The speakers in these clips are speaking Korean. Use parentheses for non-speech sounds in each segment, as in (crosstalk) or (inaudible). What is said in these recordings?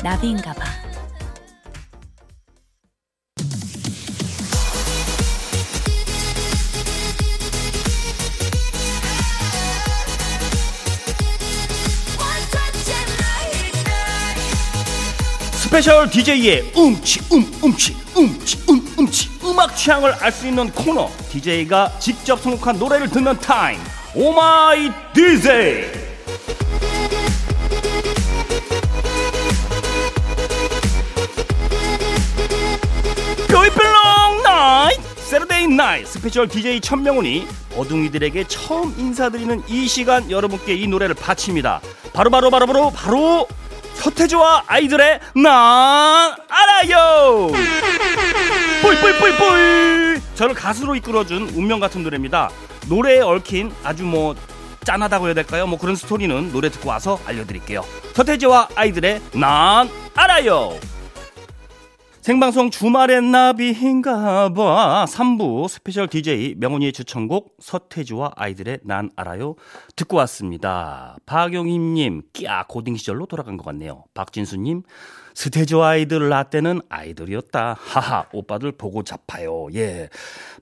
주말엔 나비인가 봐. special DJ의 음치 음 음치 음치 음 음치. 음악 취향을 알 수 있는 코너. DJ가 직접 선곡한 노래를 듣는 타임. Oh my DJ Saturday night special DJ 천명훈이 어둥이들에게 처음 인사드리는 이 시간 여러분께 이 노래를 바칩니다. 바로바로 바로바로 바로, 바로, 바로 서태지와 아이들의 난 알아요! 뿔뿔뿔뿔! 저를 가수로 이끌어준 운명 같은 노래입니다. 노래에 얽힌 아주 뭐 짠하다고 해야 될까요? 뭐 그런 스토리는 노래 듣고 와서 알려드릴게요. 서태지와 아이들의 난 알아요 생방송 주말엔 나비인가 봐 3부 special DJ 명훈이의 추천곡 서태지와 아이들의 난 알아요 듣고 왔습니다. 박용임님 끼야 고딩 시절로 돌아간 것 같네요. 박진수님 서태지와 아이들 라떼는 아이들이었다. 하하 오빠들 보고 잡아요. 예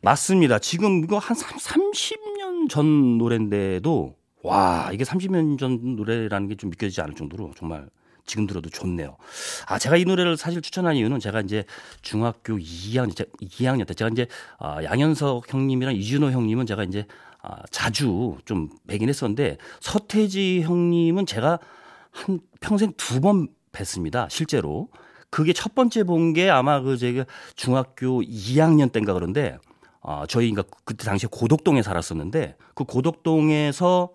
맞습니다. 지금 이거 한 30년 전 노래인데도 와 이게 30년 전 노래라는 게 좀 믿겨지지 않을 정도로 정말 지금 들어도 좋네요. 아, 제가 이 노래를 사실 추천한 이유는 제가 이제 중학교 2학년, 2학년 때 제가 이제 아, 양현석 형님이랑 이준호 형님은 제가 이제 아, 자주 좀 뵈긴 했었는데 서태지 형님은 제가 한 평생 두 번 뵀습니다. 실제로. 그게 첫 번째 본 게 아마 그 제가 중학교 2학년 때인가 그런데 아, 저희 가 그때 당시에 고덕동에 살았었는데 그 고덕동에서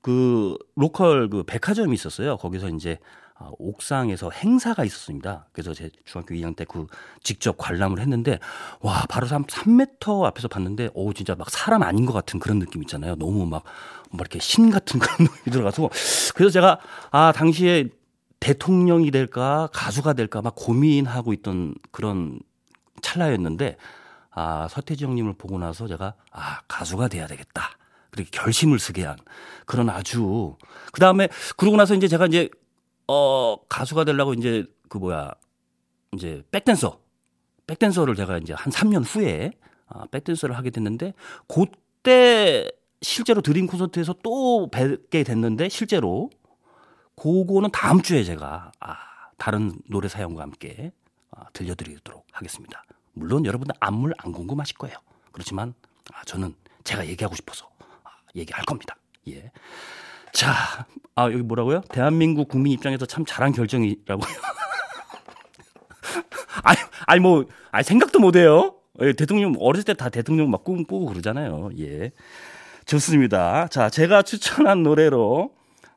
그 로컬 그 백화점이 있었어요. 거기서 이제 아, 옥상에서 행사가 있었습니다. 그래서 제 중학교 2학년 때 그 직접 관람을 했는데 와 바로 3, 3m 앞에서 봤는데 오 진짜 막 사람 아닌 것 같은 그런 느낌 있잖아요. 너무 막, 막 이렇게 신 같은 (laughs) 그런 느낌이 들어가서 그래서 제가 아 당시에 대통령이 될까 가수가 될까 막 고민하고 있던 그런 찰나였는데 아 서태지 형님을 보고 나서 제가 아 가수가 돼야 되겠다. 그렇게 결심을 쓰게 한 그런 아주 그 다음에 그러고 나서 이제 제가 이제 어, 가수가 되려고 이제 그 뭐야, 이제 백댄서, 백댄서를 제가 이제 한 3년 후에 아, 백댄서를 하게 됐는데, 그때 실제로 드림 콘서트에서 또 뵙게 됐는데, 실제로, 그거는 다음 주에 제가, 아, 다른 노래 사연과 함께 아, 들려드리도록 하겠습니다. 물론 여러분들 안물 안 궁금하실 거예요. 그렇지만, 아, 저는 제가 얘기하고 싶어서 아, 얘기할 겁니다. 예. 자, 아, 여기 뭐라고요? 대한민국 국민 입장에서 참 잘한 결정이라고요. (laughs) 아니, 아니, 뭐, 아니, 생각도 못 해요. 예, 대통령, 어렸을 때 다 대통령 막 꿈꾸고 그러잖아요. 예. 좋습니다. 자, 제가 추천한 노래로,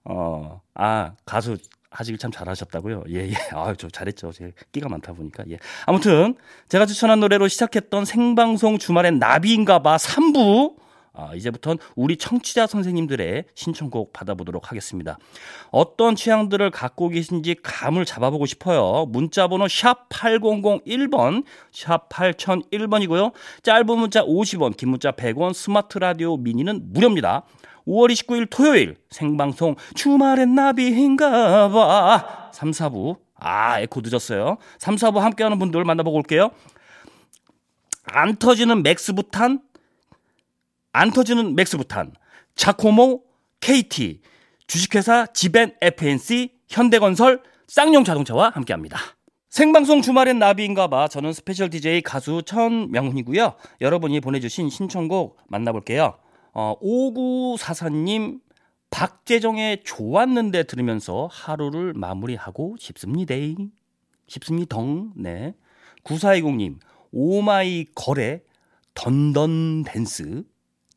어, 아, 가수 하시길 참 잘하셨다고요. 예, 예. 아, 저 잘했죠. 제 끼가 많다 보니까. 예. 아무튼 제가 추천한 노래로 시작했던 생방송 주말엔 나비인가 봐 3부 아, 이제부턴 우리 청취자 선생님들의 신청곡 받아보도록 하겠습니다. 어떤 취향들을 갖고 계신지 감을 잡아보고 싶어요. 문자번호 샵 8001번, 샵 8001번이고요. 짧은 문자 50원, 긴 문자 100원, 스마트 라디오 미니는 무료입니다. 5월 29일 토요일 생방송 주말엔 나비인가 봐 3, 4부 아 에코 늦었어요 3, 4부 함께하는 분들 만나보고 올게요 안 터지는 맥스부탄 안 터지는 맥스부탄, 자코모, KT, 주식회사 지벤 FNC, 현대건설, 쌍용 자동차와 함께합니다. 생방송 주말엔 나비인가봐. 저는 special DJ 가수 천명훈이고요. 여러분이 보내주신 신청곡 만나볼게요. 어, 5944님, 박재정의 좋았는데 들으면서 하루를 마무리하고 싶습니다. 싶습니다. 네. 9420님, 오마이걸의 Dun Dun Dance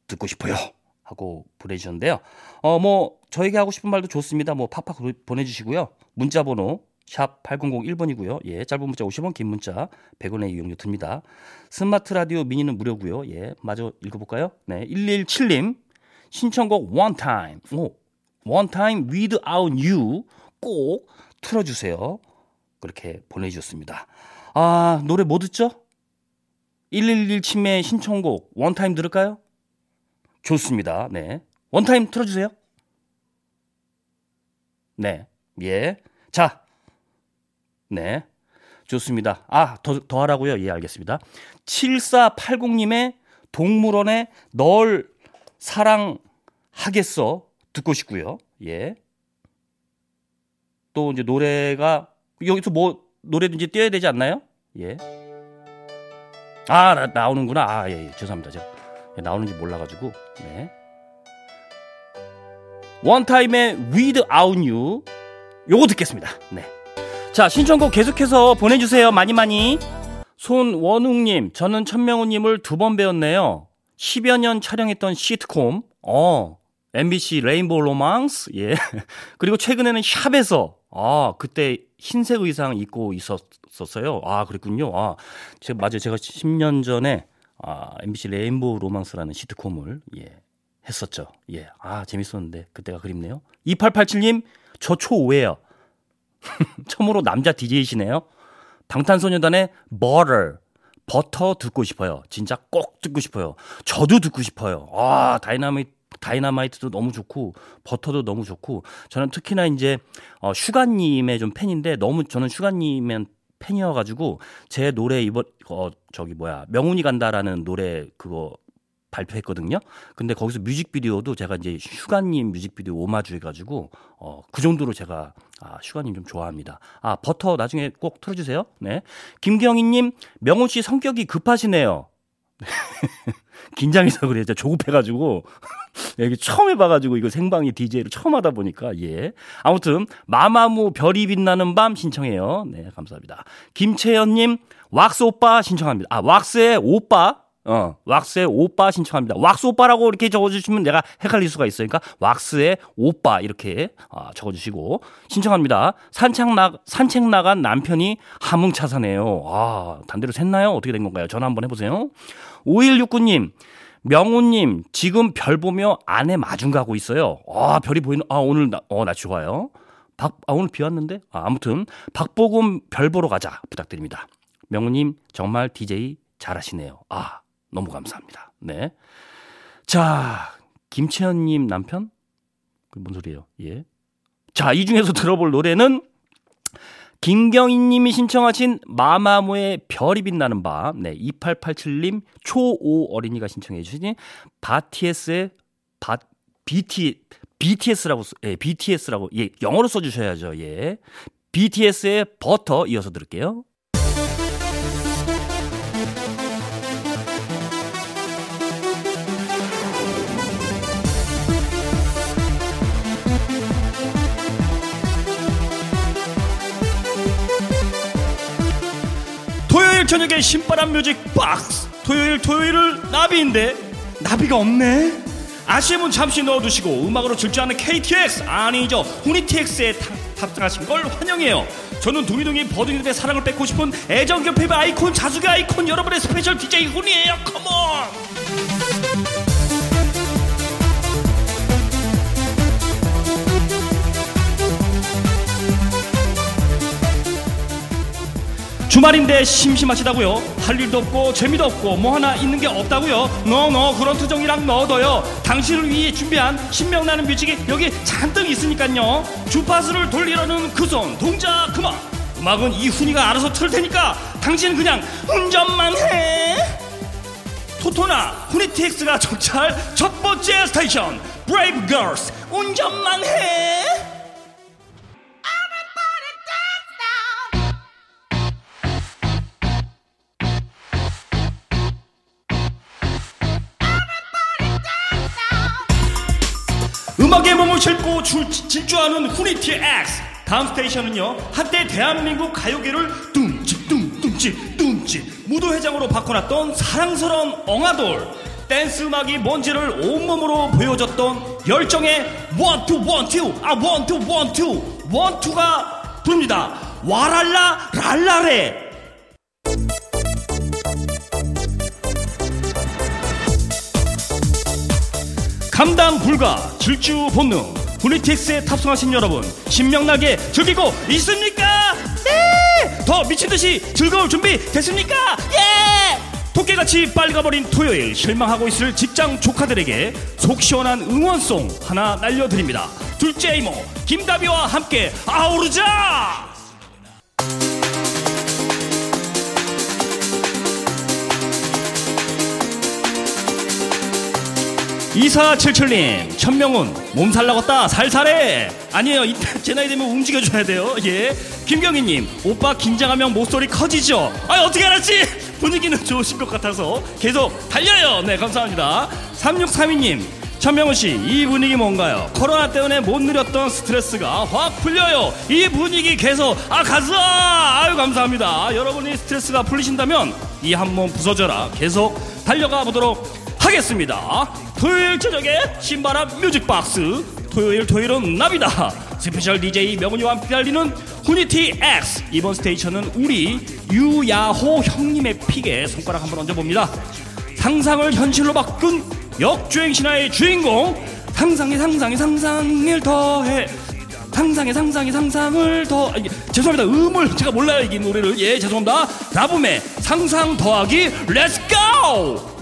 듣고 싶어요. 하고 보내주셨는데요. 어, 뭐, 저에게 하고 싶은 말도 좋습니다. 뭐, 팍팍 보내주시고요. 문자번호, 샵 8001번이고요. 예, 짧은 문자 50원, 긴 문자 100원의 이용료 듭니다. 스마트 라디오 미니는 무료고요. 예, 마저 읽어볼까요? 네, 117님, 신청곡 One Time, 오, One Time Without You 꼭 틀어주세요. 그렇게 보내주셨습니다. 아, 노래 뭐 듣죠? 111침의 신청곡 원타임 들을까요? 좋습니다. 네. 원타임 틀어주세요. 네. 예. 자, 네. 좋습니다. 아, 더, 더 하라고요? 예, 알겠습니다. 7480님의 동물원에 널 사랑하겠어 듣고 싶고요. 예. 또 이제 노래가 여기서 뭐 노래도 이제 띄어야 되지 않나요? 예. 아, 나, 나오는구나. 아, 예, 예. 죄송합니다. 제가 예, 나오는지 몰라가지고. 네. 원타임의 Without You. 요거 듣겠습니다. 네. 자, 신청곡 계속해서 보내주세요. 많이 많이. 손원웅님, 저는 천명훈님을 두 번 뵀네요. 10여 년 촬영했던 시트콤, 어, MBC 레인보우 로망스, 예. (laughs) 그리고 최근에는 샵에서, 아, 그때 흰색 의상 입고 있었었어요. 아, 그랬군요. 아, 제가, 맞아요. 제가 10년 전에, 아, MBC 레인보우 로망스라는 시트콤을, 예, 했었죠. 예. 아, 재밌었는데, 그때가 그립네요. 2887님, 저 초5예요 (laughs) 처음으로 남자 DJ시네요. 방탄소년단의 Butter, 버터 듣고 싶어요. 진짜 꼭 듣고 싶어요. 저도 듣고 싶어요. 아, 다이나마이트, 다이나마이트도 너무 좋고, 버터도 너무 좋고, 저는 특히나 이제, 어, 슈가님의 좀 팬인데, 너무 저는 슈가님의 팬이어가지고, 제 노래 이번, 어, 저기 뭐야, 명훈이 간다라는 노래 그거 발표했거든요. 근데 거기서 뮤직비디오도 제가 이제 슈가님 뮤직비디오 오마주 해가지고 어, 그 정도로 제가 아, 슈가님 좀 좋아합니다. 아 버터 나중에 꼭 틀어주세요. 네, 김경희님 명훈 씨 성격이 급하시네요. (laughs) 긴장해서 그래요. 조급해가지고 여기 처음 해봐가지고 이거 생방이 DJ를 처음 하다 보니까 예. 아무튼 마마무 별이 빛나는 밤 신청해요. 네 감사합니다. 김채연님 왁스 오빠 신청합니다. 아 왁스의 오빠 어, 왁스의 오빠 신청합니다. 왁스 오빠라고 이렇게 적어주시면 내가 헷갈릴 수가 있으니까 왁스의 오빠 이렇게 어, 적어주시고 신청합니다. 산책 나 산책 나간 남편이 하뭉차사네요. 아 단대로 샜나요? 어떻게 된 건가요? 전화 한번 해보세요. 5169님 명우님 지금 별 보며 아내 마중 가고 있어요. 아 별이 보이는 아 오늘 나, 어, 나 좋아요. 박, 아, 오늘 비 왔는데? 아, 아무튼, 박보금 별 보러 가자 부탁드립니다. 명우님, 정말 DJ 잘하시네요. 아, 너무 감사합니다. 네. 자, 김채연님 남편? 그뭔 소리예요? 예. 자, 이 중에서 들어볼 노래는 김경희 님이 신청하신 마마무의 별이 빛나는 밤. 네, 2887님 초5 어린이가 신청해 주신 바티에스의 바 BT BTS라고 예, BTS라고 예, 영어로 써 주셔야죠. 예. BTS의 버터 이어서 들을게요. 토요일 저녁에 신바람 뮤직 박스. 토요일 토요일은 나비인데. 나비가 없네. 아쉬움은 잠시 넣어두시고 음악으로 질주하는 KTX 아니죠. 후니TX에 탑승하신 걸 환영해요. 저는 둥이둥이 버둥이들의 사랑을 뺏고 싶은 애정결핍의 아이콘 자숙의 아이콘 여러분의 스페셜 DJ 훈이에요. Come on 주말인데 심심하시다고요? 할 일도 없고 재미도 없고 뭐 하나 있는 게 없다고요? 너너 그런 투정이랑 넣어둬요. 당신을 위해 준비한 신명나는 뮤직이 여기 잔뜩 있으니까요. 주파수를 돌리려는 그 손 동작 그만. 음악은 이 훈이가 알아서 틀 테니까 당신은 그냥 운전만 해. 토토나 후니TX가 정차할 첫 번째 스테이션. 브레이브 걸스 운전만 해 싣고 줄, 질주하는 후니티 X. 다음 스테이션은요 한때 대한민국 가요계를 뚱찍 뚱뚱찍 뚱찍 무도회장으로 바꿔놨던 사랑스러운 엉아돌. 댄스 음악이 뭔지를 온몸으로 보여줬던 열정의 원투 원투 아 원투 원투 원투가 부릅니다. 와랄라 랄라레 감당 불가 질주 본능 브리틱스에 탑승하신 여러분 신명나게 즐기고 있습니까? 네! 더 미친듯이 즐거울 준비 됐습니까? 예! 토끼같이 빨리 가버린 토요일 실망하고 있을 직장 조카들에게 속 시원한 응원송 하나 날려드립니다 둘째 이모 김다비와 함께 아우르자 2477님, 천명훈, 몸살 나갔다, 살살해. 아니에요, 이때 (laughs) 제 나이 되면 움직여줘야 돼요. 예. 김경희님, 오빠 긴장하면 목소리 커지죠? 아, 어떻게 알았지? 분위기는 좋으신 것 같아서 계속 달려요. 네, 감사합니다. 3632님, 천명훈 씨, 이 분위기 뭔가요? 코로나 때문에 못 누렸던 스트레스가 확 풀려요. 이 분위기 계속 아 가자. 아유 감사합니다. 여러분이 스트레스가 풀리신다면 이 한 몸 부서져라 계속 달려가 보도록 하겠습니다. 토요일 저녁에 신바람 뮤직박스. 토요일 토요일은 나비다. 스페셜 DJ 명훈이와 함께 달리는 후니티 X. 이번 스테이션은 우리 유야호 형님의 픽에 손가락 한번 얹어봅니다. 상상을 현실로 바꾼 역주행 신화의 주인공 상상의 상상의 상상을 더해 상상의 상상의 상상을 더 아, 죄송합니다 음을 제가 몰라요 이 노래를 예 죄송합니다 라붐의 상상 더하기 렛츠 고!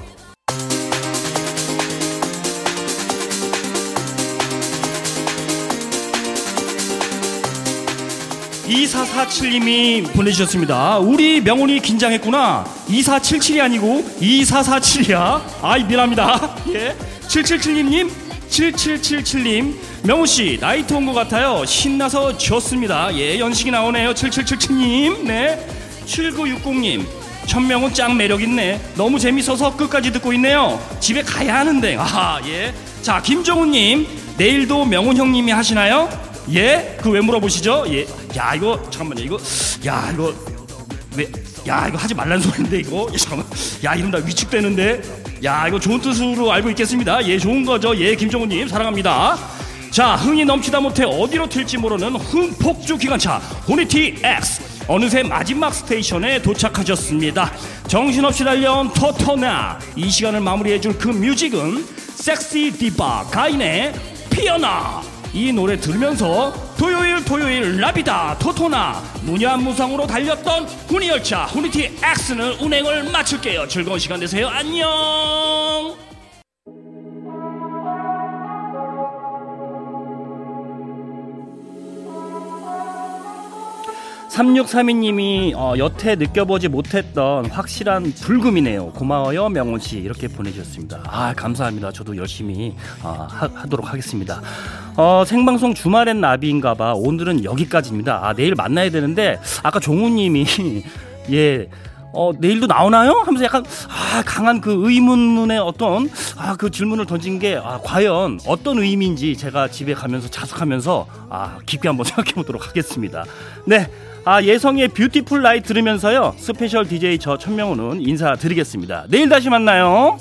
2447님이 보내주셨습니다. 우리 명훈이 긴장했구나. 2477이 아니고 2447이야. 아이, 미안합니다. (laughs) 예. 7776님, 7777님. 명훈씨, 나이트 온 것 같아요. 신나서 좋습니다. 예, 연식이 나오네요. 7777님. 네. 7960님. 천명훈 짱 매력있네. 너무 재밌어서 끝까지 듣고 있네요. 집에 가야 하는데. 아, 예. 자, 김정훈님. 내일도 명훈 형님이 하시나요? 예? 그 왜 물어보시죠? 예. 야, 이거, 잠깐만요. 이거, 야, 이거, 왜, 야, 이거 하지 말란 소리인데, 이거. 야, 잠깐만. 야, 이러다 위축되는데. 야, 이거 좋은 뜻으로 알고 있겠습니다. 예, 좋은 거죠. 예, 김정우님, 사랑합니다. 자, 흥이 넘치다 못해 어디로 튈지 모르는 흥폭주 기관차, 후니티 X. 어느새 마지막 스테이션에 도착하셨습니다. 정신없이 달려온 토토나. 이 시간을 마무리해줄 그 뮤직은 섹시 디바 가인의 피어나. 이 노래 들으면서 토요일 토요일 나비다 토토나 무념무상으로 달렸던 훈이열차 훈이티 X는 운행을 마칠게요. 즐거운 시간 되세요. 안녕 3632님이 어, 여태 느껴보지 못했던 확실한 불금이네요. 고마워요, 명훈 씨. 이렇게 보내주셨습니다. 아, 감사합니다. 저도 열심히 어, 하, 도록 하겠습니다. 어, 생방송 주말엔 나비인가봐. 오늘은 여기까지입니다. 아, 내일 만나야 되는데, 아까 종우님이, (laughs) 예, 어, 내일도 나오나요? 하면서 약간, 아, 강한 그 의문문의 어떤, 아, 그 질문을 던진 게, 아, 과연 어떤 의미인지 제가 집에 가면서 자숙하면서, 아, 깊게 한번 (laughs) 생각해 보도록 하겠습니다. 네. 아, 예성의 뷰티풀 라이 들으면서요. 스페셜 DJ 저 천명호는 인사드리겠습니다. 내일 다시 만나요.